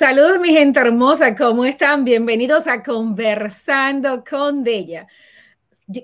Saludos mi gente hermosa, ¿cómo están? Bienvenidos a Conversando con Della.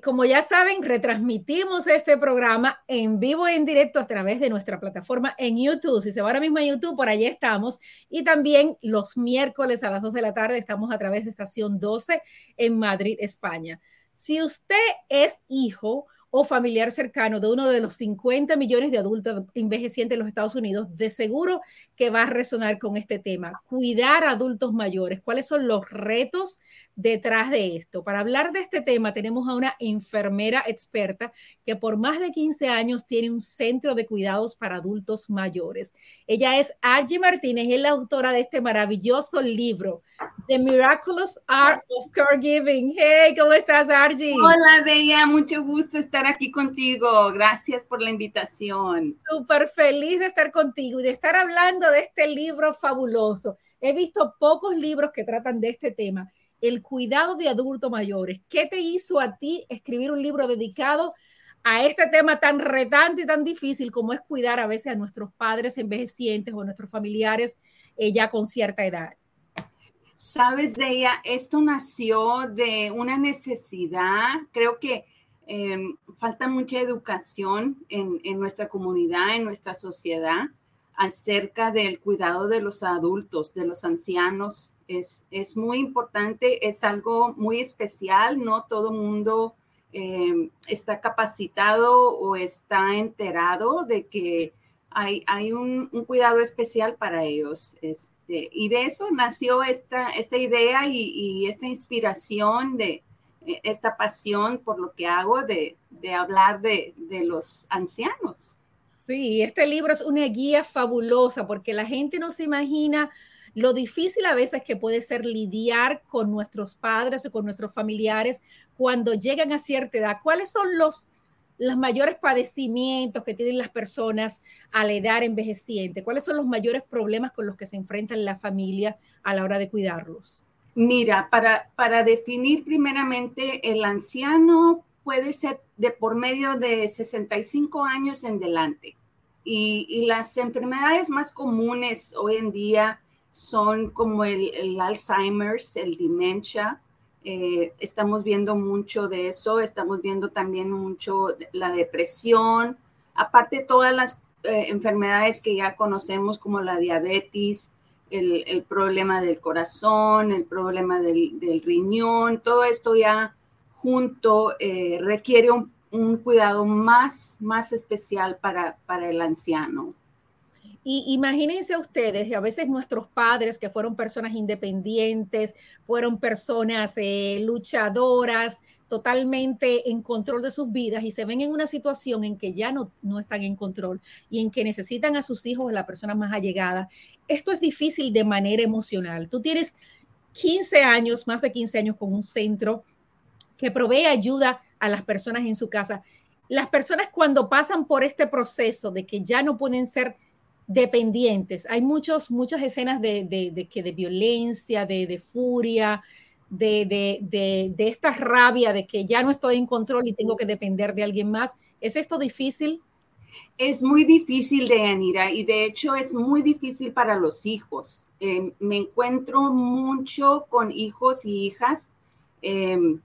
Como ya saben, retransmitimos este programa en vivo en directo a través de nuestra plataforma en YouTube. Si se va ahora mismo a YouTube, por allí estamos. Y también los miércoles a las 2 de la tarde estamos a través de estación 12 en Madrid, España. Si usted es hijo o familiar cercano de uno de los 50 millones de adultos envejecientes en los Estados Unidos, de seguro que va a resonar con este tema. Cuidar a adultos mayores. ¿Cuáles son los retos detrás de esto? Para hablar de este tema tenemos a una enfermera experta que por más de 15 años tiene un centro de cuidados para adultos mayores. Ella es Argy Martínez, es la autora de este maravilloso libro, The Miraculous Art of Caregiving. Hey, ¿cómo estás, Argy? Hola, Bella, mucho gusto estar aquí contigo. Gracias por la invitación. Súper feliz de estar contigo y de estar hablando de este libro fabuloso. He visto pocos libros que tratan de este tema, el cuidado de adultos mayores. ¿Qué te hizo a ti escribir un libro dedicado a este tema tan retante y tan difícil como es cuidar a veces a nuestros padres envejecientes o a nuestros familiares eh, ya con cierta edad? Sabes, de ella, esto nació de una necesidad, creo que Em, falta mucha educación en, nuestra comunidad, en nuestra sociedad, acerca del cuidado de los adultos, de los ancianos. Es, es muy importante, es algo muy especial, no todo mundo em, está capacitado o está enterado de que hay, hay un, cuidado especial para ellos. Este, y de eso nació esta, idea y esta inspiración de, esta pasión por lo que hago de, hablar de, los ancianos. Sí, este libro es una guía fabulosa porque la gente no se imagina lo difícil a veces que puede ser lidiar con nuestros padres o con nuestros familiares cuando llegan a cierta edad. ¿Cuáles son los, los mayores padecimientos que tienen las personas a la edad envejeciente? ¿Cuáles son los mayores problemas con los que se enfrentan la familia a la hora de cuidarlos? Mira, para, para definir primeramente, el anciano puede ser de por medio de 65 años en delante. Y, las enfermedades más comunes hoy en día son como el, el Alzheimer's, el demencia. Eh, estamos viendo mucho de eso, estamos viendo también mucho la depresión, aparte todas las eh, enfermedades que ya conocemos como la diabetes, el, problema del corazón, el problema del, riñón, todo esto ya junto eh, requiere un, cuidado más, más especial para, para el anciano. Y imagínense ustedes, a veces nuestros padres que fueron personas independientes, fueron personas eh, luchadoras, totalmente en control de sus vidas y se ven en una situación en que ya no, no están en control y en que necesitan a sus hijos, a la persona más allegada. Esto es difícil de manera emocional. Tú tienes 15 años, más de 15 años con un centro que provee ayuda a las personas en su casa. Las personas cuando pasan por este proceso de que ya no pueden ser dependientes, hay muchos, muchas escenas de, de, que de violencia, de, de furia, de, de, de, esta rabia de que ya no estoy en control y tengo que depender de alguien más. ¿Es esto difícil? Es muy difícil, de Anira, y de hecho es muy difícil para los hijos. Em, me encuentro mucho con hijos y hijas em,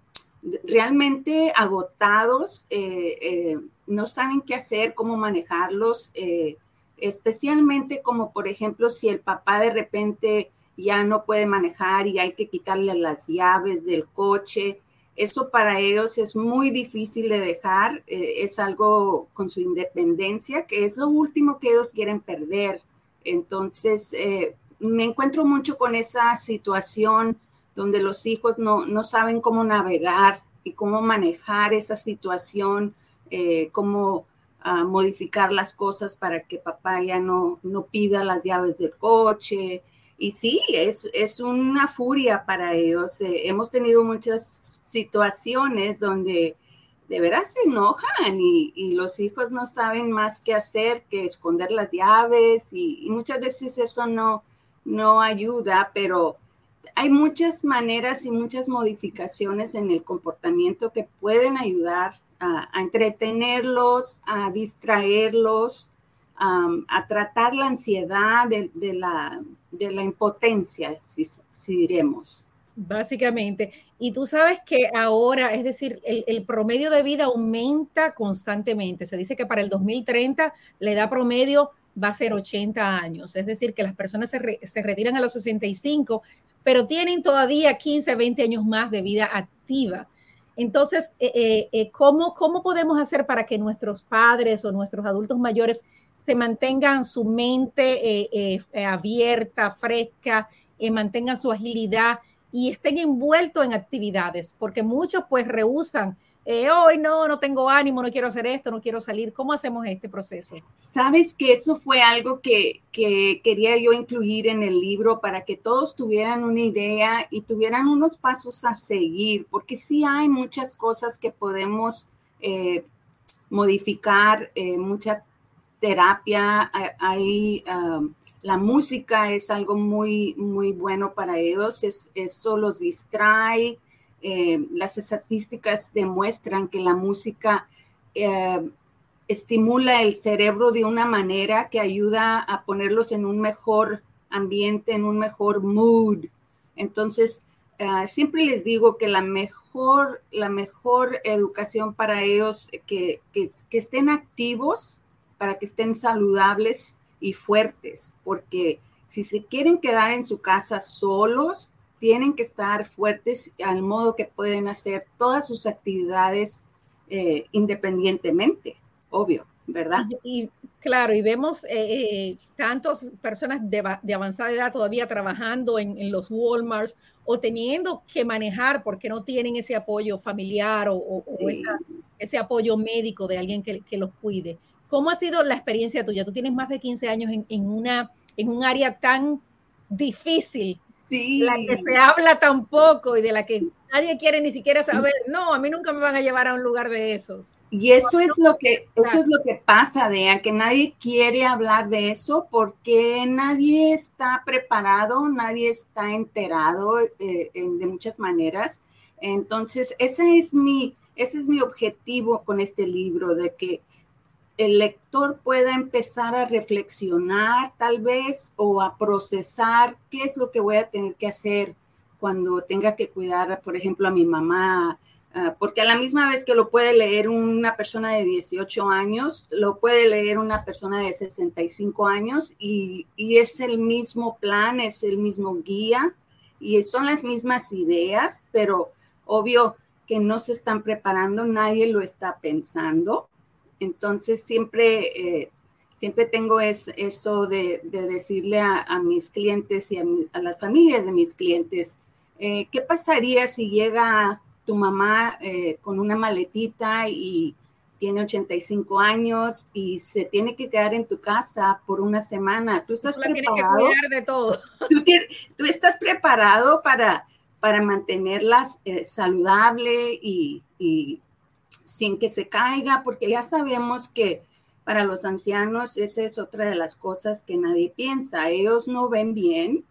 realmente agotados, eh, eh, no saben qué hacer, cómo manejarlos, eh, especialmente como por ejemplo si el papá de repente ya no puede manejar y hay que quitarle las llaves del coche. Eso para ellos es muy difícil de dejar, eh, es algo con su independencia, que es lo último que ellos quieren perder. Entonces, eh, me encuentro mucho con esa situación donde los hijos no, no saben cómo navegar y cómo manejar esa situación, eh, cómo ah, modificar las cosas para que papá ya no, no pida las llaves del coche, y sí, es, es una furia para ellos. Eh, hemos tenido muchas situaciones donde de veras se enojan y, los hijos no saben más qué hacer que esconder las llaves y, muchas veces eso no, no ayuda, pero hay muchas maneras y muchas modificaciones en el comportamiento que pueden ayudar a, entretenerlos, a distraerlos, a tratar la ansiedad de, la, de la impotencia, si, si diremos. Básicamente. Y tú sabes que ahora, es decir, el, el, promedio de vida aumenta constantemente. Se dice que para el 2030 la edad promedio va a ser 80 años. Es decir, que las personas se, se retiran a los 65, pero tienen todavía 15, 20 años más de vida activa. Entonces, eh, eh, eh, ¿cómo, ¿cómo podemos hacer para que nuestros padres o nuestros adultos mayores se mantengan su mente abierta, fresca, mantengan su agilidad? y estén envueltos en actividades, porque muchos pues rehusan. Eh, hoy no, no tengo ánimo, no quiero hacer esto, no quiero salir. ¿Cómo hacemos este proceso? Sabes que eso fue algo que, que quería yo incluir en el libro para que todos tuvieran una idea y tuvieran unos pasos a seguir, porque sí hay muchas cosas que podemos eh, modificar, eh, mucha terapia, hay... Um, la música es algo muy, muy bueno para ellos, es, eso los distrae. Eh, las estadísticas demuestran que la música eh, estimula el cerebro de una manera que ayuda a ponerlos en un mejor ambiente, en un mejor mood. Entonces, uh, siempre les digo que la mejor, la mejor educación para ellos, que, que, que estén activos, para que estén saludables, y fuertes, porque si se quieren quedar en su casa solos, tienen que estar fuertes al modo que pueden hacer todas sus actividades eh, independientemente, obvio, ¿verdad? Y, claro, y vemos eh, eh, tantas personas de, de, avanzada edad todavía trabajando en, en, los Walmarts o teniendo que manejar porque no tienen ese apoyo familiar o, o, sí. o esa, ese apoyo médico de alguien que, que los cuide. ¿Cómo ha sido la experiencia tuya? Tú tienes más de 15 años en, en una, en un área tan difícil, sí. la que se habla tan poco y de la que nadie quiere ni siquiera saber. No, a mí nunca me van a llevar a un lugar de esos. Y eso es lo que, eso es lo que pasa, Dea, que nadie quiere hablar de eso porque nadie está preparado, nadie está enterado eh, de muchas maneras. Entonces, ese es mi, ese es mi objetivo con este libro, de que el lector pueda empezar a reflexionar tal vez o a procesar qué es lo que voy a tener que hacer cuando tenga que cuidar, por ejemplo, a mi mamá, uh, porque a la misma vez que lo puede leer una persona de 18 años, lo puede leer una persona de 65 años y, y es el mismo plan, es el mismo guía y son las mismas ideas, pero obvio que no se están preparando, nadie lo está pensando entonces siempre, eh, siempre tengo es, eso de, de decirle a, a, mis clientes y a, mi, a, las familias de mis clientes, eh, ¿qué pasaría si llega tu mamá eh, con una maletita y tiene 85 años y se tiene que quedar en tu casa por una semana? ¿Tú estás preparado? Que cuidar de todo. ¿Tú, te, tú estás preparado para, para mantenerlas eh, saludable y, y sin que se caiga, porque ya sabemos que para los ancianos esa es otra de las cosas que nadie piensa. Ellos no ven bien,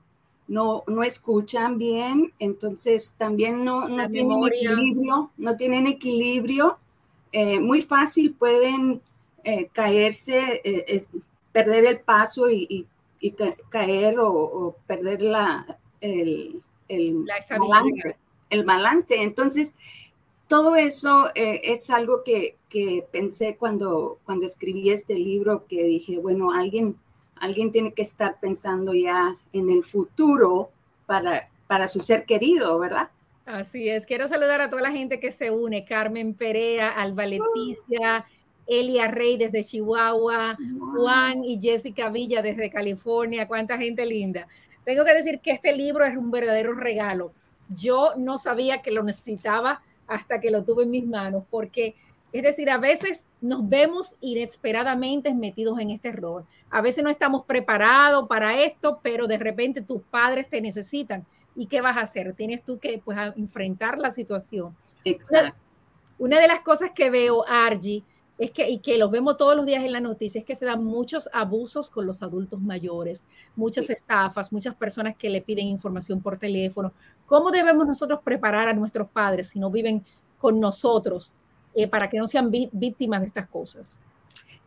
no, no escuchan bien, entonces también no, no tienen memoria. equilibrio, no tienen equilibrio. Eh, muy fácil pueden eh, caerse, eh, es, perder el paso y, y, y caer o, o, perder la, el, el la balance. El balance. Entonces, todo eso eh, es algo que, que, pensé cuando, cuando escribí este libro, que dije, bueno, alguien, alguien tiene que estar pensando ya en el futuro para, para su ser querido, ¿verdad? Así es. Quiero saludar a toda la gente que se une. Carmen Perea, Alba Leticia, Elia Rey desde Chihuahua, Juan y Jessica Villa desde California. Cuánta gente linda. Tengo que decir que este libro es un verdadero regalo. Yo no sabía que lo necesitaba hasta que lo tuve en mis manos, porque es decir, a veces nos vemos inesperadamente metidos en este error. A veces no estamos preparados para esto, pero de repente tus padres te necesitan. ¿Y qué vas a hacer? Tienes tú que pues, enfrentar la situación. Exacto. Una, una de las cosas que veo, Argy, es que, y que los vemos todos los días en la noticia, es que se dan muchos abusos con los adultos mayores, muchas sí. estafas, muchas personas que le piden información por teléfono. ¿Cómo debemos nosotros preparar a nuestros padres si no viven con nosotros eh, para que no sean víctimas de estas cosas?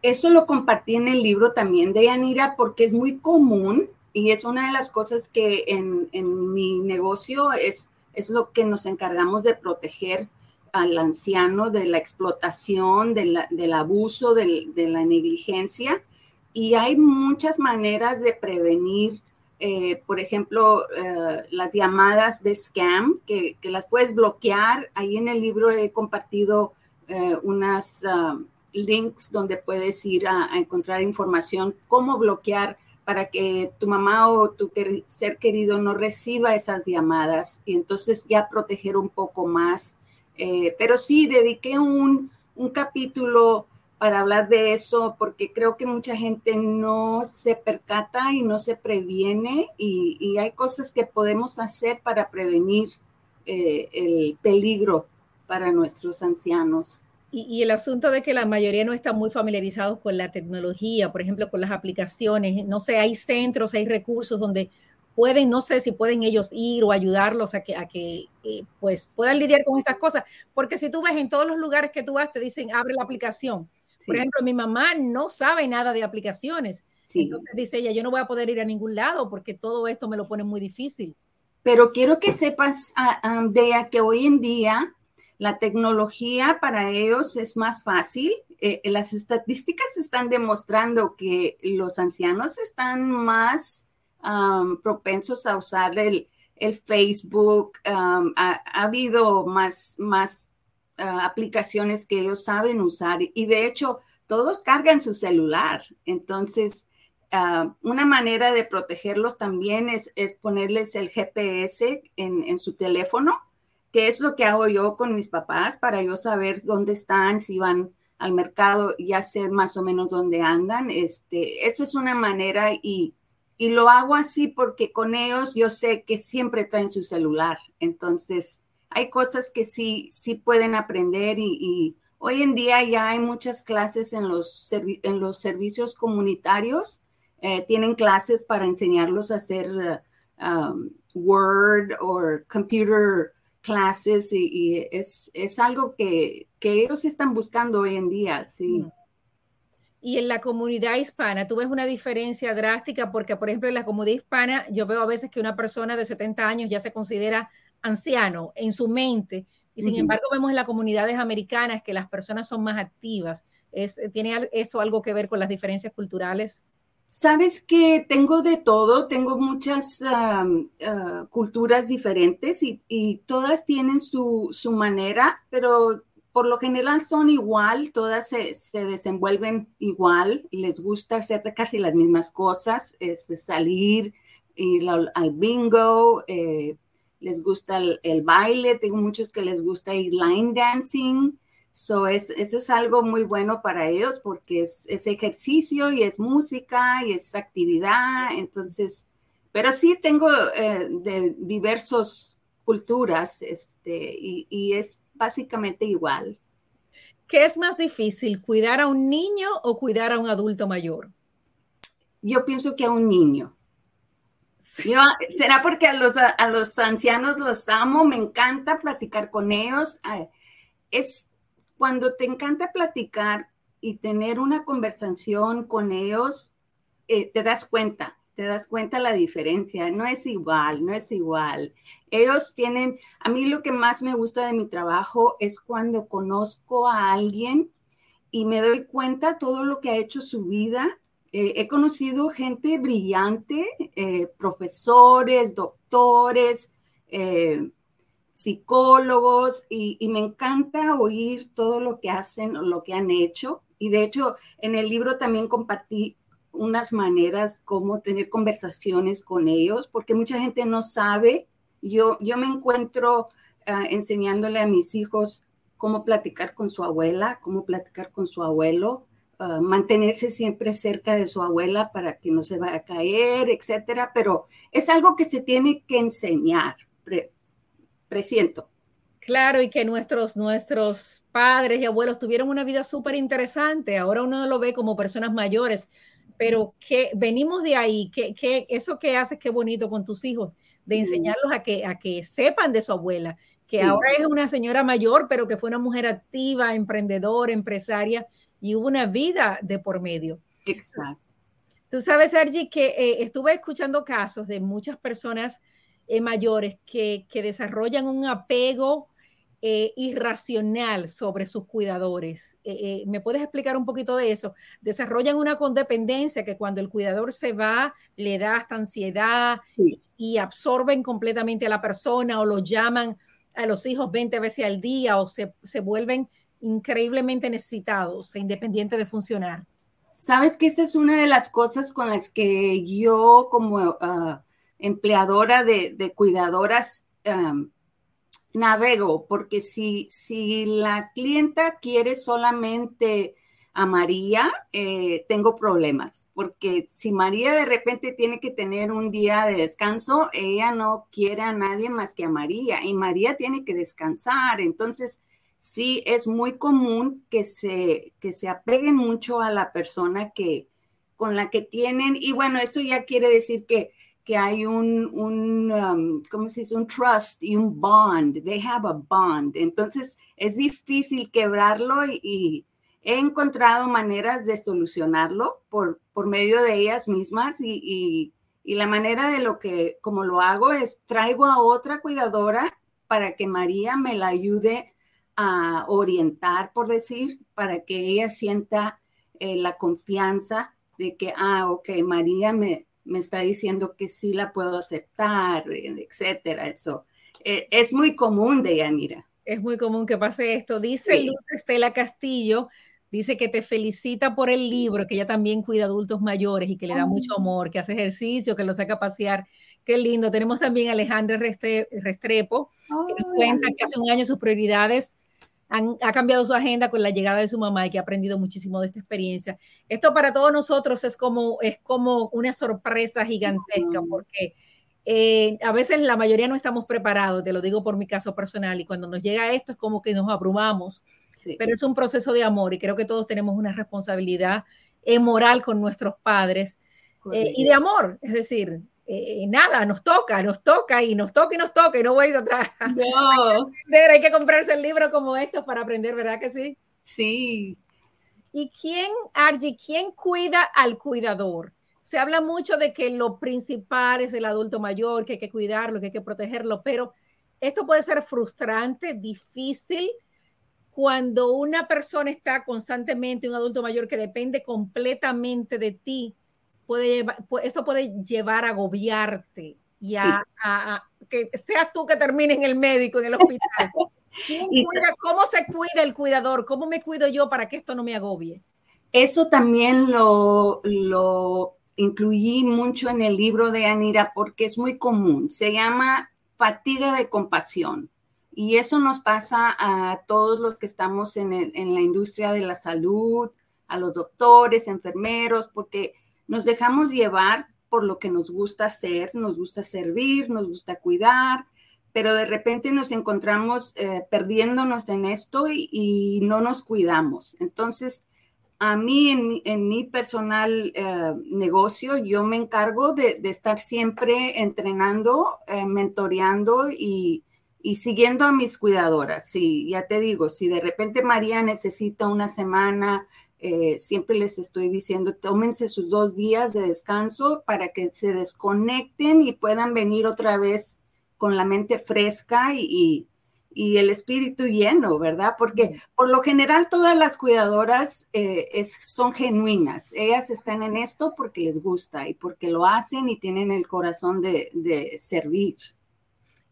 Eso lo compartí en el libro también de Yanira porque es muy común y es una de las cosas que en, en mi negocio es, es lo que nos encargamos de proteger al anciano de la explotación, del abuso, de la negligencia. Y hay muchas maneras de prevenir, eh, por ejemplo, eh, las llamadas de scam, que, las puedes bloquear. Ahí en el libro he compartido eh, unas ah, links donde puedes ir a, a, encontrar información, cómo bloquear para que tu mamá o tu ser querido no reciba esas llamadas y entonces ya proteger un poco más eh, pero sí, dediqué un, capítulo para hablar de eso porque creo que mucha gente no se percata y no se previene y, hay cosas que podemos hacer para prevenir eh, el peligro para nuestros ancianos. Y, y, el asunto de que la mayoría no están muy familiarizados con la tecnología, por ejemplo, con las aplicaciones, no sé, hay centros, hay recursos donde pueden, no sé si pueden ellos ir o ayudarlos a que, a que eh, pues puedan lidiar con estas cosas, porque si tú ves en todos los lugares que tú vas, te dicen, abre la aplicación. Por ejemplo, mi mamá no sabe nada de aplicaciones. Entonces dice ella, yo no voy a poder ir a ningún lado porque todo esto me lo pone muy difícil. Pero quiero que sepas, uh, Dea, que hoy en día la tecnología para ellos es más fácil. Eh, las estadísticas están demostrando que los ancianos están más propensos a usar el, Facebook. ha, habido más, más ah, aplicaciones que ellos saben usar y de hecho todos cargan su celular. Entonces, ah, una manera de protegerlos también es, ponerles el GPS en, en, su teléfono, que es lo que hago yo con mis papás para yo saber dónde están, si van al mercado, ya sé más o menos dónde andan. Este, eso es una manera y y lo hago así porque con ellos yo sé que siempre traen su celular. Entonces, hay cosas que sí, sí pueden aprender y, hoy en día ya hay muchas clases en los, en los servicios comunitarios. Eh, tienen clases para enseñarlos a hacer um, Word o computer classes y, es, es, algo que, que, ellos están buscando hoy en día, sí. Mm y en la comunidad hispana, tú ves una diferencia drástica porque, por ejemplo, en la comunidad hispana yo veo a veces que una persona de 70 años ya se considera anciano en su mente y sin embargo vemos en las comunidades americanas que las personas son más activas. Es, ¿Tiene eso algo que ver con las diferencias culturales? Sabes que tengo de todo, tengo muchas ah, culturas diferentes y, y todas tienen su, su manera, pero por lo general son igual, todas se, desenvuelven igual, les gusta hacer casi las mismas cosas, es este, salir, ir al, bingo, eh, les gusta el, baile, tengo muchos que les gusta ir line dancing, so es, eso es algo muy bueno para ellos porque es, ejercicio y es música y es actividad, entonces, pero sí tengo eh, de diversas culturas este, y es básicamente igual. ¿Qué es más difícil, cuidar a un niño o cuidar a un adulto mayor? Yo pienso que a un niño. será porque a los, a los ancianos los amo, me encanta platicar con ellos. Es cuando te encanta platicar y tener una conversación con ellos, eh, te das cuenta te das cuenta la diferencia, no es igual, no es igual. Ellos tienen, a mí lo que más me gusta de mi trabajo es cuando conozco a alguien y me doy cuenta todo lo que ha hecho su vida. Eh, he conocido gente brillante, eh, profesores, doctores, eh, psicólogos, y, y me encanta oír todo lo que hacen o lo que han hecho. Y de hecho, en el libro también compartí unas maneras como tener conversaciones con ellos, porque mucha gente no sabe. Yo, yo me encuentro ah, enseñándole a mis hijos cómo platicar con su abuela, cómo platicar con su abuelo, ah, mantenerse siempre cerca de su abuela para que no se vaya a caer, etcétera. Pero es algo que se tiene que enseñar, presiento. Claro, y que nuestros, nuestros padres y abuelos tuvieron una vida súper interesante. Ahora uno lo ve como personas mayores, pero que venimos de ahí, que, que eso que haces, qué bonito con tus hijos, de enseñarlos a que, a que sepan de su abuela, que ahora es una señora mayor, pero que fue una mujer activa, emprendedora, empresaria, y hubo una vida de por medio. Exacto. Tú sabes, Sergi, que eh, estuve escuchando casos de muchas personas eh, mayores que, que, desarrollan un apego eh, irracional sobre sus cuidadores. ¿Me puedes explicar un poquito de eso? Desarrollan una condependencia que cuando el cuidador se va le da hasta ansiedad sí. y absorben completamente a la persona o lo llaman a los hijos 20 veces al día o se, se vuelven increíblemente necesitados e independientes de funcionar. Sabes que esa es una de las cosas con las que yo como uh, empleadora de, de cuidadoras um, navego, porque si, si la clienta quiere solamente a María, eh, tengo problemas, porque si María de repente tiene que tener un día de descanso, ella no quiere a nadie más que a María y María tiene que descansar. Entonces, sí es muy común que se, que se apeguen mucho a la persona que, con la que tienen. Y bueno, esto ya quiere decir que, que hay un, un um, ¿cómo se dice? Un trust y un bond. They have a bond. Entonces, es difícil quebrarlo y, y he encontrado maneras de solucionarlo por, por medio de ellas mismas y, y, y la manera de lo que, como lo hago, es traigo a otra cuidadora para que María me la ayude a orientar, por decir, para que ella sienta eh, la confianza de que, ah, ok, María me, me está diciendo que sí la puedo aceptar, etcétera. Eso eh, es muy común de Yanira. Es muy común que pase esto. Dice sí. Luz Estela Castillo, dice que te felicita por el libro, que ella también cuida adultos mayores y que le da mucho amor, que hace ejercicio, que lo saca a pasear. Qué lindo. Tenemos también a Alejandra Restrepo, que nos cuenta que hace un año sus prioridades han, ha cambiado su agenda con la llegada de su mamá y que ha aprendido muchísimo de esta experiencia. Esto para todos nosotros es como, es como una sorpresa gigantesca porque eh, a veces la mayoría no estamos preparados, te lo digo por mi caso personal, y cuando nos llega esto es como que nos abrumamos, sí. pero es un proceso de amor y creo que todos tenemos una responsabilidad eh, moral con nuestros padres eh, y de amor, es decir, eh, nada, nos toca, nos toca y nos toca y nos toca y no voy a ir atrás. No. hay, que hay que comprarse el libro como estos para aprender, ¿verdad que sí? Sí. ¿Y quién, Argy, quién cuida al cuidador? Se habla mucho de que lo principal es el adulto mayor, que hay que cuidarlo, que hay que protegerlo, pero esto puede ser frustrante, difícil, cuando una persona está constantemente, un adulto mayor que depende completamente de ti, puede llevar, esto puede llevar a agobiarte y a, sí. a, a, que seas tú que termine en el médico, en el hospital. cuida, ¿Cómo se cuida el cuidador? ¿Cómo me cuido yo para que esto no me agobie? Eso también lo, lo incluí mucho en el libro de Anira porque es muy común. Se llama fatiga de compasión. Y eso nos pasa a todos los que estamos en, el, en la industria de la salud, a los doctores, enfermeros, porque nos dejamos llevar por lo que nos gusta hacer, nos gusta servir, nos gusta cuidar, pero de repente nos encontramos eh, perdiéndonos en esto y, no nos cuidamos. Entonces, a mí, en mi, personal eh, negocio, yo me encargo de, de estar siempre entrenando, eh, mentoreando y, y, siguiendo a mis cuidadoras. Sí, ya te digo, si de repente María necesita una semana eh, siempre les estoy diciendo, tómense sus dos días de descanso para que se desconecten y puedan venir otra vez con la mente fresca y, y el espíritu lleno, ¿verdad? Porque por lo general todas las cuidadoras eh, es, son genuinas. Ellas están en esto porque les gusta y porque lo hacen y tienen el corazón de, de servir.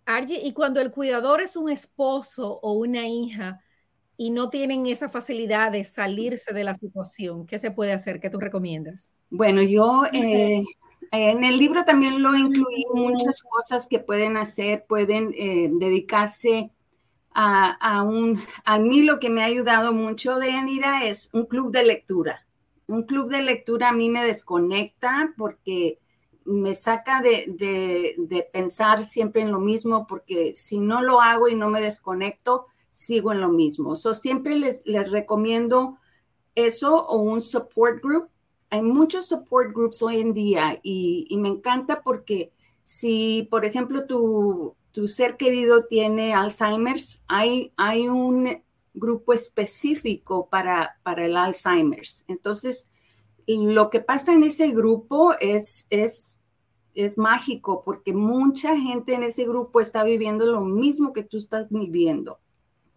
Argy, y cuando el cuidador es un esposo o una hija, y no tienen esa facilidad de salirse de la situación, ¿qué se puede hacer? ¿Qué tú recomiendas? Bueno, yo eh, en el libro también lo incluí muchas cosas que pueden hacer, pueden eh, dedicarse a, a, un, a mí lo que me ha ayudado mucho de Anira es un club de lectura. Un club de lectura a mí me desconecta porque me saca de, de, de pensar siempre en lo mismo, porque si no lo hago y no me desconecto, sigo en lo mismo. So, siempre les, les recomiendo eso o un support group. Hay muchos support groups hoy en día y, y me encanta porque si, por ejemplo, tu, tu, ser querido tiene Alzheimer's, hay, hay un grupo específico para, para el Alzheimer's. Entonces, lo que pasa en ese grupo es, es, es mágico porque mucha gente en ese grupo está viviendo lo mismo que tú estás viviendo.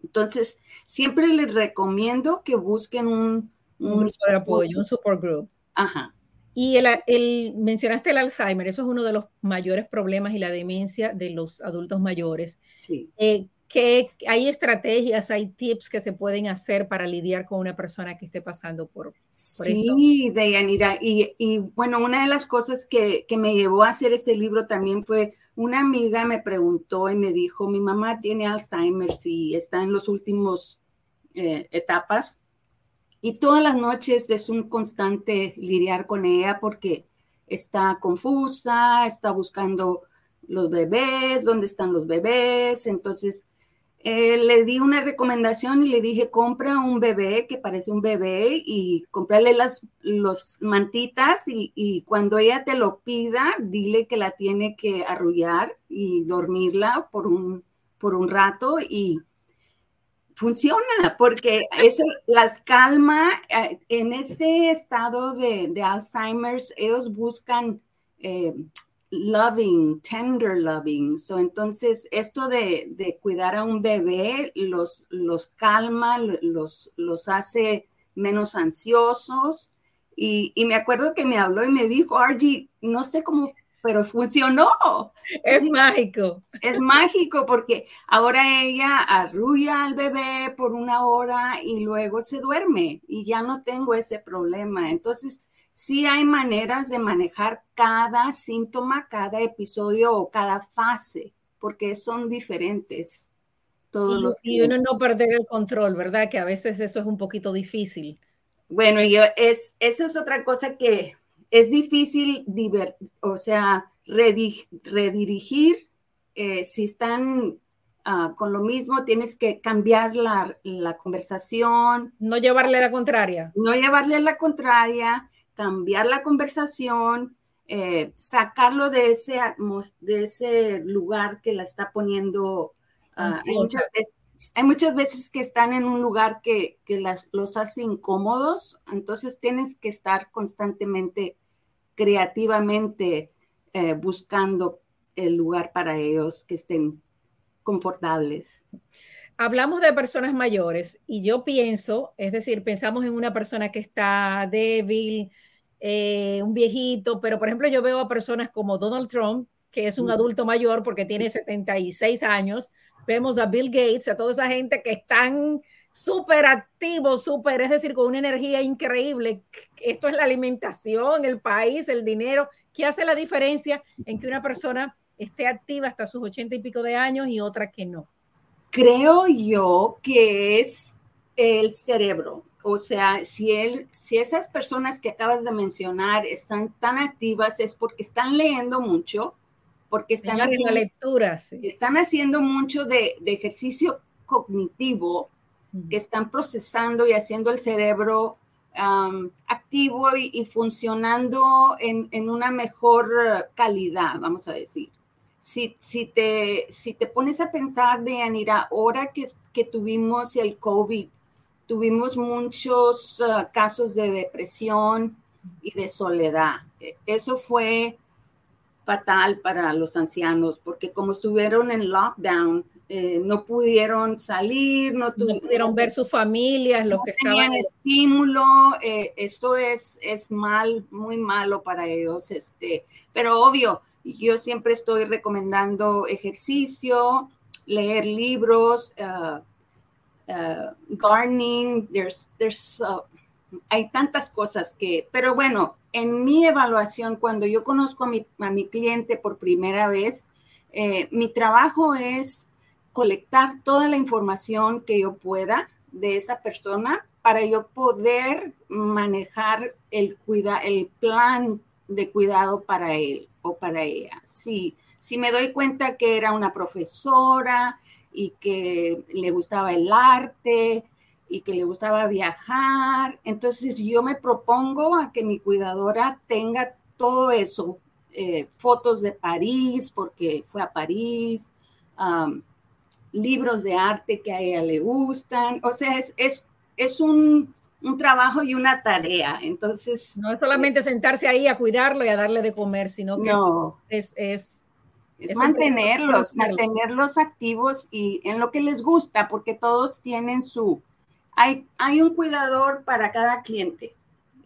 Entonces, siempre les recomiendo que busquen un, un, grupo de apoyo, un support group. Ajá. Y el, el, mencionaste el Alzheimer, eso es uno de los mayores problemas y la demencia de los adultos mayores. Sí. Eh, que hay estrategias, hay tips que se pueden hacer para lidiar con una persona que esté pasando por, por sí, Deyanira. Y, y, bueno, una de las cosas que, que, me llevó a hacer ese libro también fue una amiga me preguntó y me dijo, mi mamá tiene Alzheimer y está en los últimos eh, etapas. Y todas las noches es un constante lidiar con ella porque está confusa, está buscando los bebés, dónde están los bebés. Entonces, eh, le di una recomendación y le dije, compra un bebé que parece un bebé y comprarle las los mantitas y, cuando ella te lo pida, dile que la tiene que arrullar y dormirla por un, por un rato y funciona porque eso las calma eh, en ese estado de, de Alzheimer's, ellos buscan eh, loving, tender loving. So, entonces, esto de, de, cuidar a un bebé los, los calma, los, los hace menos ansiosos. Y, y, me acuerdo que me habló y me dijo, Argy, no sé cómo, pero funcionó. Es mágico. Es mágico porque ahora ella arrulla al bebé por una hora y luego se duerme y ya no tengo ese problema. Entonces, sí hay maneras de manejar cada síntoma, cada episodio o cada fase, porque son diferentes. Todos y, los y uno no perder el control, ¿verdad? Que a veces eso es un poquito difícil. Bueno, yo es, eso es otra cosa que es difícil, diver, o sea, redir, redirigir. Eh, si están uh, con lo mismo, tienes que cambiar la, la conversación. No llevarle la contraria. No llevarle la contraria cambiar la conversación, eh, sacarlo de ese, de ese lugar que la está poniendo. Uh, hay, muchas veces, hay, muchas veces, que están en un lugar que, que las, los hace incómodos, entonces tienes que estar constantemente, creativamente eh, buscando el lugar para ellos que estén confortables hablamos de personas mayores y yo pienso, es decir, pensamos en una persona que está débil, eh, un viejito, pero por ejemplo yo veo a personas como Donald Trump, que es un adulto mayor porque tiene 76 años, vemos a Bill Gates, a toda esa gente que están súper activos, súper, es decir, con una energía increíble. Esto es la alimentación, el país, el dinero, ¿qué hace la diferencia en que una persona esté activa hasta sus ochenta y pico de años y otra que no? Creo yo que es el cerebro. O sea, si, él, si esas personas que acabas de mencionar están tan activas es porque están leyendo mucho, porque están haciendo lecturas, están haciendo mucho de, de ejercicio cognitivo, que están procesando y haciendo el cerebro um, activo y, y funcionando en, en, una mejor calidad, vamos a decir. Si, si, te, si te pones a pensar, de Anira, ahora que, que tuvimos el COVID, tuvimos muchos uh, casos de depresión y de soledad. E, eso fue fatal para los ancianos porque como estuvieron en lockdown, eh, no pudieron salir, no, no, pudieron ver sus familias, lo que tenían estaban... estímulo, eh, esto es, es mal, muy malo para ellos, este, pero obvio, yo siempre estoy recomendando ejercicio, leer libros, uh, uh, gardening, there's, there's, uh, hay tantas cosas que, pero bueno, en mi evaluación, cuando yo conozco a mi, a mi cliente por primera vez, eh, mi trabajo es colectar toda la información que yo pueda de esa persona para yo poder manejar el, cuida, el plan de cuidado para él o para ella. Si, si me doy cuenta que era una profesora, y que le gustaba el arte y que le gustaba viajar. Entonces yo me propongo a que mi cuidadora tenga todo eso, eh, fotos de París, porque fue a París, um, libros de arte que a ella le gustan. O sea, es, es, es un, un trabajo y una tarea. Entonces. No es solamente sentarse ahí a cuidarlo y a darle de comer, sino que es, es, es, mantenerlos, mantenerlos activos y en lo que les gusta, porque todos tienen su. Hay, hay un cuidador para cada cliente.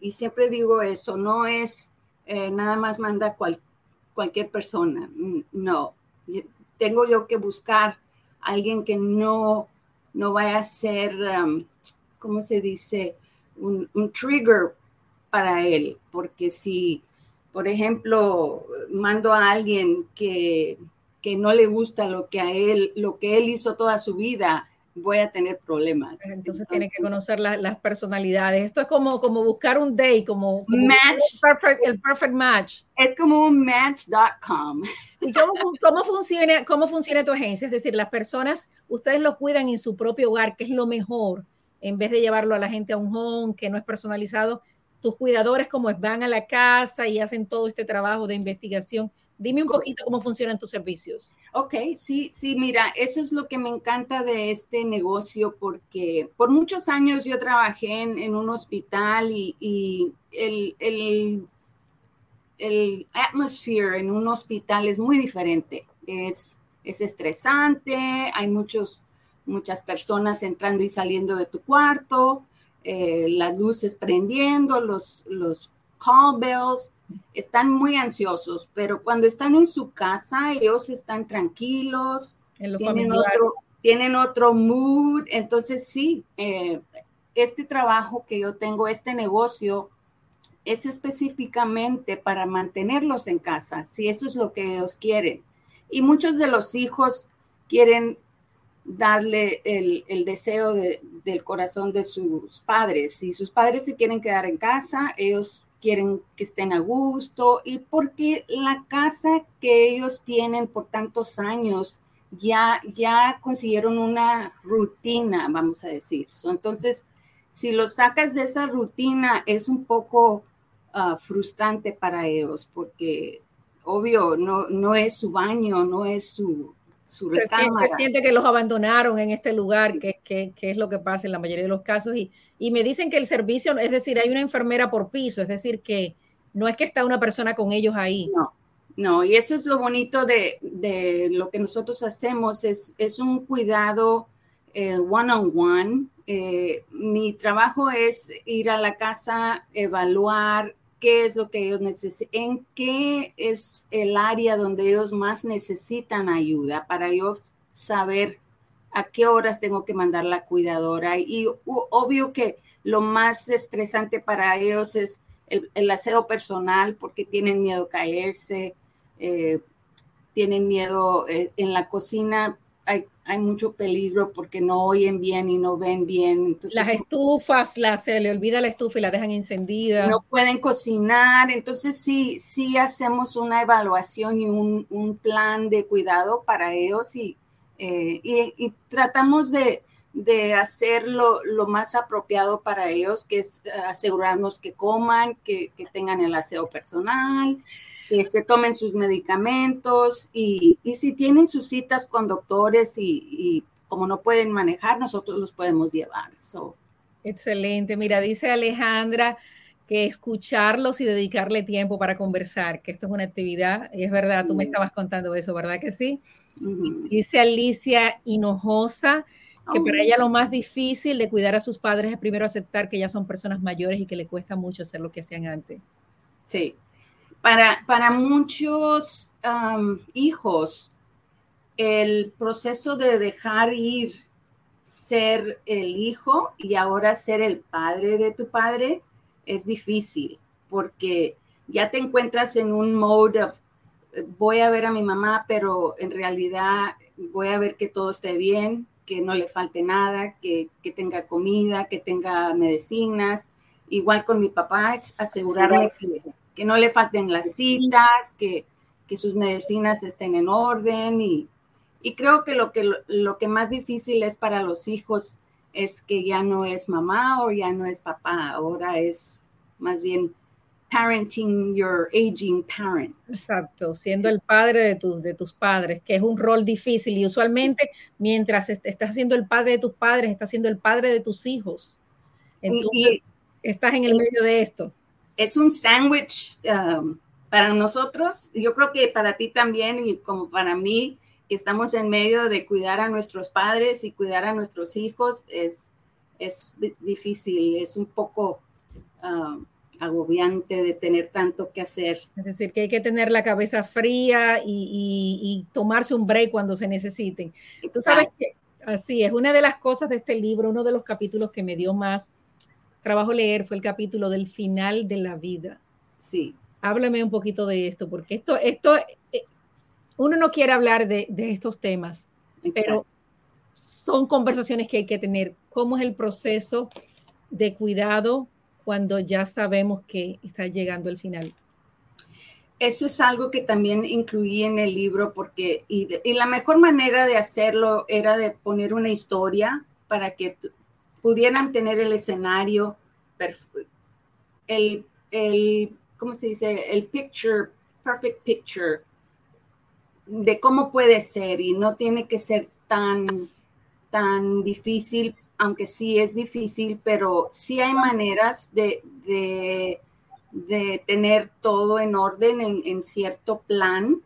Y siempre digo eso, no es eh, nada más manda cualquier persona. No, tengo yo que buscar a alguien que no, no vaya a ser, um, ¿cómo se dice? un, trigger para él, porque si, por ejemplo, mando a alguien que, que no le gusta lo que a él, lo que él hizo toda su vida, voy a tener problemas. Entonces, tiene que conocer las personalidades. Esto es como, como buscar un day, como, match. El perfect, match. Es como un match.com. ¿Y cómo, cómo, funciona, cómo funciona tu agencia? Es decir, las personas, ustedes lo cuidan en su propio hogar, que es lo mejor en vez de llevarlo a la gente a un home que no es personalizado, tus cuidadores como van a la casa y hacen todo este trabajo de investigación. Dime un poquito cómo funcionan tus servicios. Ok, sí, sí, mira, eso es lo que me encanta de este negocio porque por muchos años yo trabajé en, un hospital y, el, el, el atmosphere en un hospital es muy diferente. Es, es estresante, hay muchos muchas personas entrando y saliendo de tu cuarto, eh, las luces prendiendo, los, los call bells, están muy ansiosos, pero cuando están en su casa, ellos están tranquilos, tienen, otro, tienen otro mood, entonces sí, eh, este trabajo que yo tengo, este negocio, es específicamente para mantenerlos en casa, si eso es lo que ellos quieren. Y muchos de los hijos quieren darle el, deseo del corazón de sus padres. Si sus padres se quieren quedar en casa, ellos quieren que estén a gusto y porque la casa que ellos tienen por tantos años ya, ya consiguieron una rutina, vamos a decir. entonces, si los sacas de esa rutina, es un poco ah, frustrante para ellos porque, obvio, no, no es su baño, no es su, se, siente que los abandonaron en este lugar, que, que, es lo que pasa en la mayoría de los casos. Y, y, me dicen que el servicio, es decir, hay una enfermera por piso, es decir, que no es que está una persona con ellos ahí. No, no, y eso es lo bonito de, de lo que nosotros hacemos, es, es un cuidado eh, one on one. Eh, mi trabajo es ir a la casa, evaluar qué es lo que ellos necesitan, en qué es el área donde ellos más necesitan ayuda para ellos saber a qué horas tengo que mandar la cuidadora. Y obvio que lo más estresante para ellos es el, aseo personal porque tienen miedo a caerse, eh, tienen miedo eh, en la cocina hay, mucho peligro porque no oyen bien y no ven bien. las estufas, la, se le olvida la estufa y la dejan encendida. No pueden cocinar, entonces sí, sí hacemos una evaluación y un, un plan de cuidado para ellos y, eh, y, tratamos de, de hacerlo lo más apropiado para ellos, que es asegurarnos que coman, que, que tengan el aseo personal, que se tomen sus medicamentos y, si tienen sus citas con doctores y, como no pueden manejar, nosotros los podemos llevar. Excelente. Mira, dice Alejandra que escucharlos y dedicarle tiempo para conversar, que esto es una actividad, y es verdad, tú me estabas contando eso, ¿verdad que sí? Dice Alicia Hinojosa que para ella lo más difícil de cuidar a sus padres es primero aceptar que ya son personas mayores y que le cuesta mucho hacer lo que hacían antes. Sí, para, muchos hijos, el proceso de dejar ir ser el hijo y ahora ser el padre de tu padre es difícil porque ya te encuentras en un mode of voy a ver a mi mamá, pero en realidad voy a ver que todo esté bien, que no le falte nada, que, que tenga comida, que tenga medicinas. Igual con mi papá, asegurarme que, que no le falten las citas, que, sus medicinas estén en orden y, creo que lo, que lo que más difícil es para los hijos es que ya no es mamá o ya no es papá, ahora es más bien parenting your aging parent. Exacto, siendo el padre de, de tus padres, que es un rol difícil y usualmente mientras estás siendo el padre de tus padres, estás siendo el padre de tus hijos. Entonces, estás en el medio de esto. Es un sándwich um, para nosotros, yo creo que para ti también y como para mí, que estamos en medio de cuidar a nuestros padres y cuidar a nuestros hijos, es, es difícil, es un poco um, agobiante de tener tanto que hacer. Es decir, que hay que tener la cabeza fría y, tomarse un break cuando se necesiten. Tú sabes que así es, una de las cosas de este libro, uno de los capítulos que me dio más trabajo leer fue el capítulo del final de la vida. Sí. Háblame un poquito de esto, porque esto, esto, eh, uno no quiere hablar de, estos temas, pero son conversaciones que hay que tener. ¿Cómo es el proceso de cuidado cuando ya sabemos que está llegando el final? Eso es algo que también incluí en el libro porque, y, la mejor manera de hacerlo era de poner una historia para que pudieran tener el escenario, el, el, ¿cómo se dice? El picture, perfect picture de cómo puede ser y no tiene que ser tan, tan difícil aunque sí es difícil, pero sí hay maneras de, de, tener todo en orden, en, cierto plan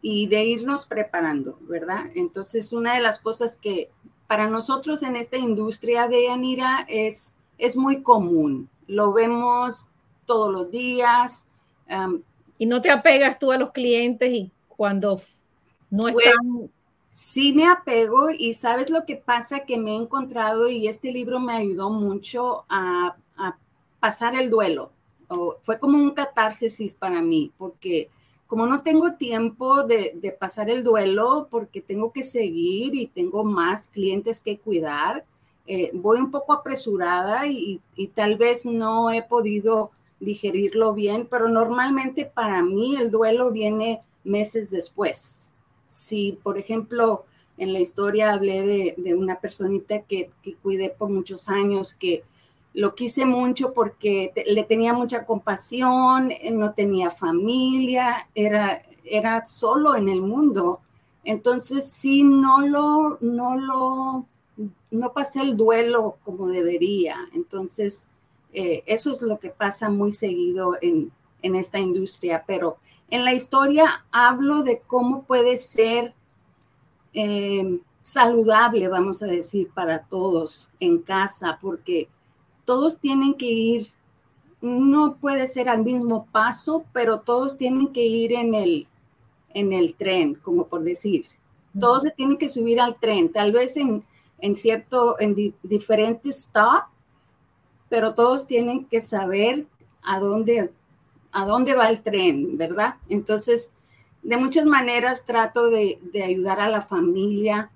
y de irnos preparando, ¿verdad? Entonces, una de las cosas que para nosotros en esta industria de Anira es, es muy común, lo vemos todos los días. y no te apegas tú a los clientes y cuando no pues, están Sí me apego y sabes lo que pasa que me he encontrado y este libro me ayudó mucho a, pasar el duelo. fue como un catarsis para mí, porque como no tengo tiempo de, pasar el duelo, porque tengo que seguir y tengo más clientes que cuidar, eh, voy un poco apresurada y, tal vez no he podido digerirlo bien, pero normalmente para mí el duelo viene meses después. Si, por ejemplo, en la historia hablé de, una personita que, cuidé por muchos años, que lo quise mucho porque le tenía mucha compasión, eh, no tenía familia, era, era solo en el mundo. Entonces, sí, no lo, no lo, no pasé el duelo como debería. Entonces, eh, eso es lo que pasa muy seguido en, en esta industria, pero en la historia hablo de cómo puede ser eh, saludable, vamos a decir, para todos en casa, porque todos tienen que ir, no puede ser al mismo paso, pero todos tienen que ir en el, en el tren, como por decir. Todos se tienen que subir al tren, tal vez en, en cierto, en diferentes stop, pero todos tienen que saber a dónde a dónde va el tren, ¿verdad? Entonces, de muchas maneras trato de, ayudar a la familia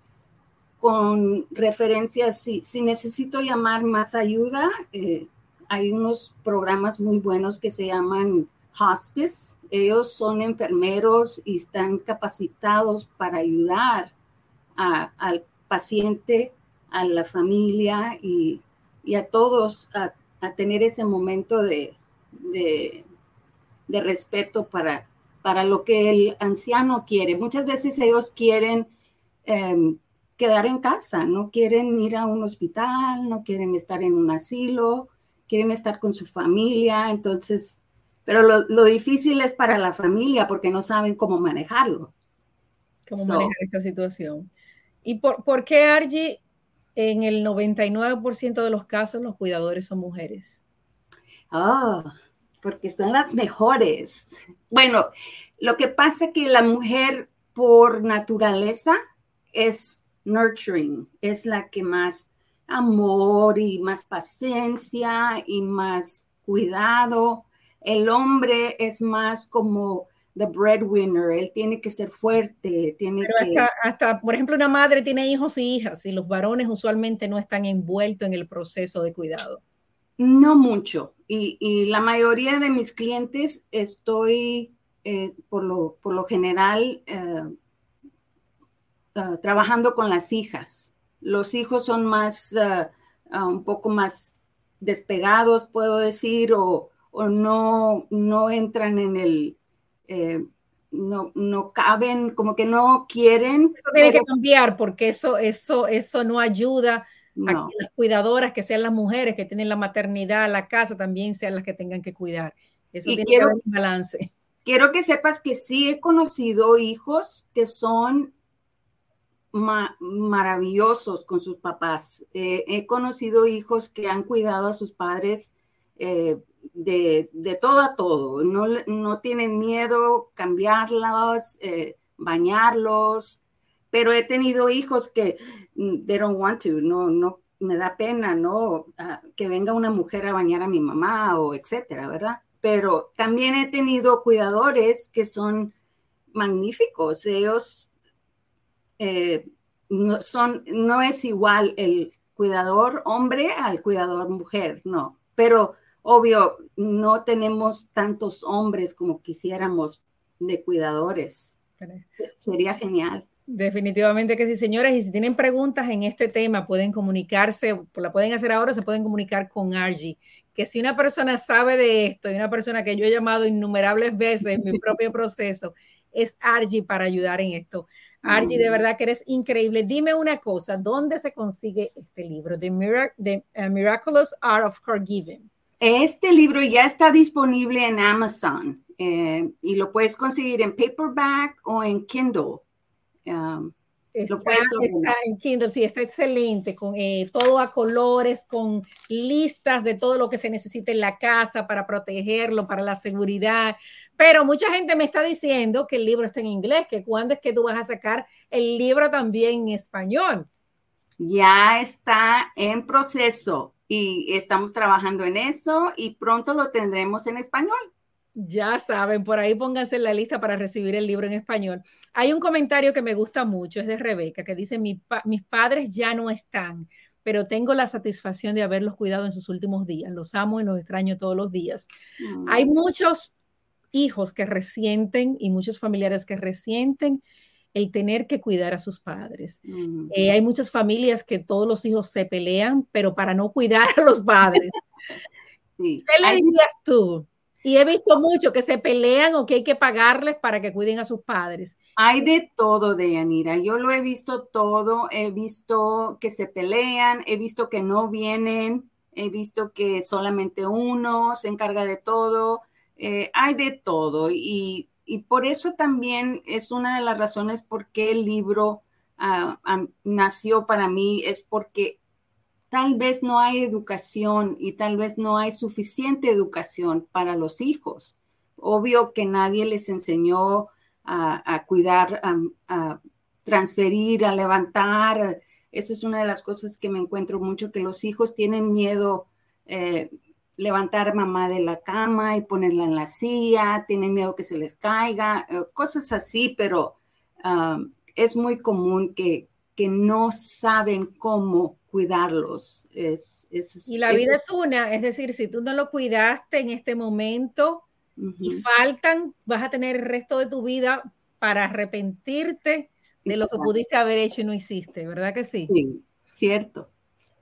con referencias. Si, si necesito llamar más ayuda, eh, hay unos programas muy buenos que se llaman hospice. Ellos son enfermeros y están capacitados para ayudar al paciente, a la familia y, a todos a, tener ese momento de, respeto para, para lo que el anciano quiere. Muchas veces ellos quieren em, quedar en casa, no quieren ir a un hospital, no quieren estar en un asilo, quieren estar con su familia, entonces, pero lo, difícil es para la familia porque no saben cómo manejarlo. Cómo manejar esta situación. ¿Y por, por qué, Argy, en el 99% de los casos los cuidadores son mujeres? Ah, porque son las mejores. Bueno, lo que pasa es que la mujer por naturaleza es nurturing, es la que más amor y más paciencia y más cuidado. El hombre es más como the breadwinner, él tiene que ser fuerte, tiene que... Hasta, hasta, por ejemplo, una madre tiene hijos y hijas y los varones usualmente no están envueltos en el proceso de cuidado. No mucho. Y, la mayoría de mis clientes estoy, eh, por, lo, por, lo, general, eh, ah, trabajando con las hijas. Los hijos son más, ah, ah, un poco más despegados, puedo decir, o, no, no entran en el, eh, no, no caben, como que no quieren. Eso tiene que cambiar porque eso, eso, eso no ayuda las cuidadoras que sean las mujeres que tienen la maternidad, la casa, también sean las que tengan que cuidar. Eso tiene que haber un balance. Quiero que sepas que sí he conocido hijos que son maravillosos con sus papás. Eh, he conocido hijos que han cuidado a sus padres eh, de, de, todo a todo. No, no tienen miedo cambiarlos, eh, bañarlos, pero he tenido hijos que mm, they don't want to, no, no, me da pena, ¿no? Ah, que venga una mujer a bañar a mi mamá o etcétera, ¿verdad? Pero también he tenido cuidadores que son magníficos. Ellos eh, no, son, no es igual el cuidador hombre al cuidador mujer, no. Pero obvio, no tenemos tantos hombres como quisiéramos de cuidadores. Sería genial. Definitivamente que sí, señores. Y si tienen preguntas en este tema, pueden comunicarse, la pueden hacer ahora, se pueden comunicar con Argy. Que si una persona sabe de esto y una persona que yo he llamado innumerables veces en mi propio proceso, es Argy para ayudar en esto. Argy, de verdad que eres increíble. Dime una cosa, ¿dónde se consigue este libro? The, uh, Miraculous Art of Forgiving. Este libro ya está disponible en Amazon eh, y lo puedes conseguir en paperback o en Kindle. Um, está, en Kindle, sí, está excelente, con eh, todo a colores, con listas de todo lo que se necesita en la casa para protegerlo, para la seguridad. Pero mucha gente me está diciendo que el libro está en inglés, que cuándo es que tú vas a sacar el libro también en español. Ya está en proceso y estamos trabajando en eso y pronto lo tendremos en español. Ya saben, por ahí pónganse en la lista para recibir el libro en español. Hay un comentario que me gusta mucho, es de Rebeca, que dice, mis padres ya no están, pero tengo la satisfacción de haberlos cuidado en sus últimos días. Los amo y los extraño todos los días. Hay mm. muchos hijos que resienten y muchos familiares que resienten el tener que cuidar a sus padres. Mm. Eh, hay muchas familias que todos los hijos se pelean, pero para no cuidar a los padres. ¿Qué le dirías tú? Y he visto mucho que se pelean o que hay que pagarles para que cuiden a sus padres. Hay de todo, Deyanira. Yo lo he visto todo. He visto que se pelean, he visto que no vienen, he visto que solamente uno se encarga de todo. Eh, hay de todo. Y, por eso también es una de las razones por qué el libro ah, nació para mí, es porque tal vez no hay educación y tal vez no hay suficiente educación para los hijos. Obvio que nadie les enseñó a, cuidar, a, transferir, a levantar. Esa es una de las cosas que me encuentro mucho, que los hijos tienen miedo eh, levantar mamá de la cama y ponerla en la silla, tienen miedo que se les caiga, eh, cosas así, pero ah, es muy común que, que no saben cómo cuidarlos. Es, y la vida es, una, es decir, si tú no lo cuidaste en este momento y faltan, vas a tener el resto de tu vida para arrepentirte de lo que pudiste haber hecho y no hiciste, ¿verdad que sí? Sí, cierto.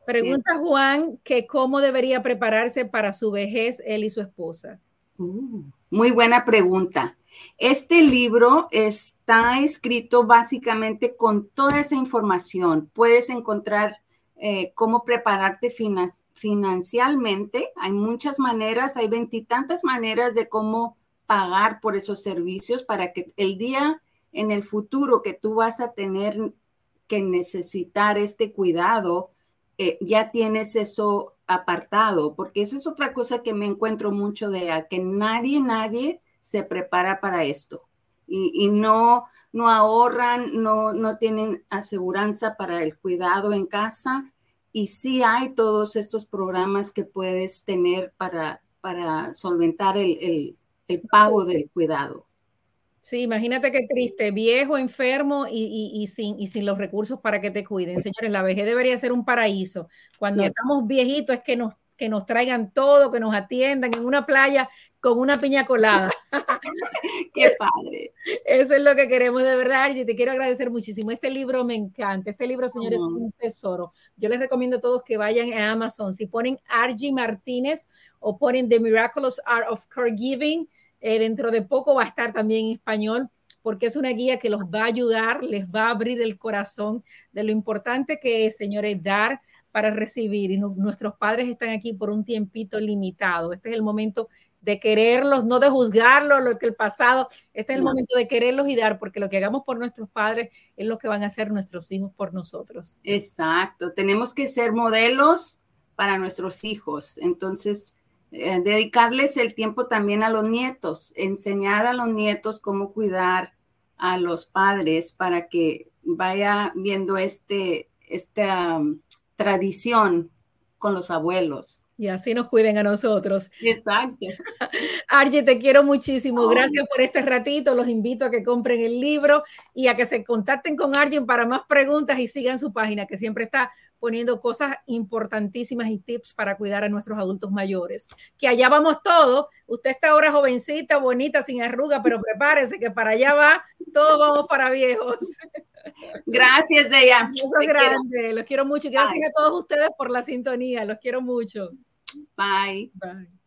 Pregunta Juan que cómo debería prepararse para su vejez él y su esposa. Uh, muy buena pregunta. Este libro está escrito básicamente con toda esa información. Puedes encontrar eh, cómo prepararte financieramente. Hay muchas maneras, hay veintitantas maneras de cómo pagar por esos servicios para que el día en el futuro que tú vas a tener que necesitar este cuidado, eh, ya tienes eso apartado, porque eso es otra cosa que me encuentro mucho de que nadie, nadie se prepara para esto y, y no, no ahorran, no, no tienen aseguranza para el cuidado en casa y sí hay todos estos programas que puedes tener para, para solventar el, pago del cuidado. Sí, imagínate qué triste, viejo, enfermo y, sin, y sin los recursos para que te cuiden. Señores, la vejez debería ser un paraíso. Cuando estamos viejitos es que nos, que nos traigan todo, que nos atiendan en una playa con una piña colada. Qué padre. Eso es lo que queremos de verdad, y Te quiero agradecer muchísimo. Este libro me encanta. Este libro, señores, es un tesoro. Yo les recomiendo a todos que vayan a Amazon. Si ponen Argy Martínez o ponen The Miraculous Art of Caregiving, eh, dentro de poco va a estar también en español porque es una guía que los va a ayudar, les va a abrir el corazón de lo importante que es, señores, dar para recibir y nuestros padres están aquí por un tiempito limitado. Este es el momento de quererlos, no de juzgarlos, lo que el pasado, este es el momento de quererlos y dar, porque lo que hagamos por nuestros padres es lo que van a hacer nuestros hijos por nosotros. Exacto, tenemos que ser modelos para nuestros hijos, entonces eh, dedicarles el tiempo también a los nietos, enseñar a los nietos cómo cuidar a los padres para que vaya viendo este, esta um, tradición con los abuelos y así nos cuiden a nosotros. Exacto. Argie, te quiero muchísimo. Gracias por este ratito. Los invito a que compren el libro y a que se contacten con Argie para más preguntas y sigan su página, que siempre está poniendo cosas importantísimas y tips para cuidar a nuestros adultos mayores. Que allá vamos todos. Usted está ahora jovencita, bonita, sin arruga, pero prepárese que para allá va, todos vamos para viejos. Gracias, Deya. Eso es grande. Los quiero mucho. Gracias a todos ustedes por la sintonía. Los quiero mucho. Bye. Bye.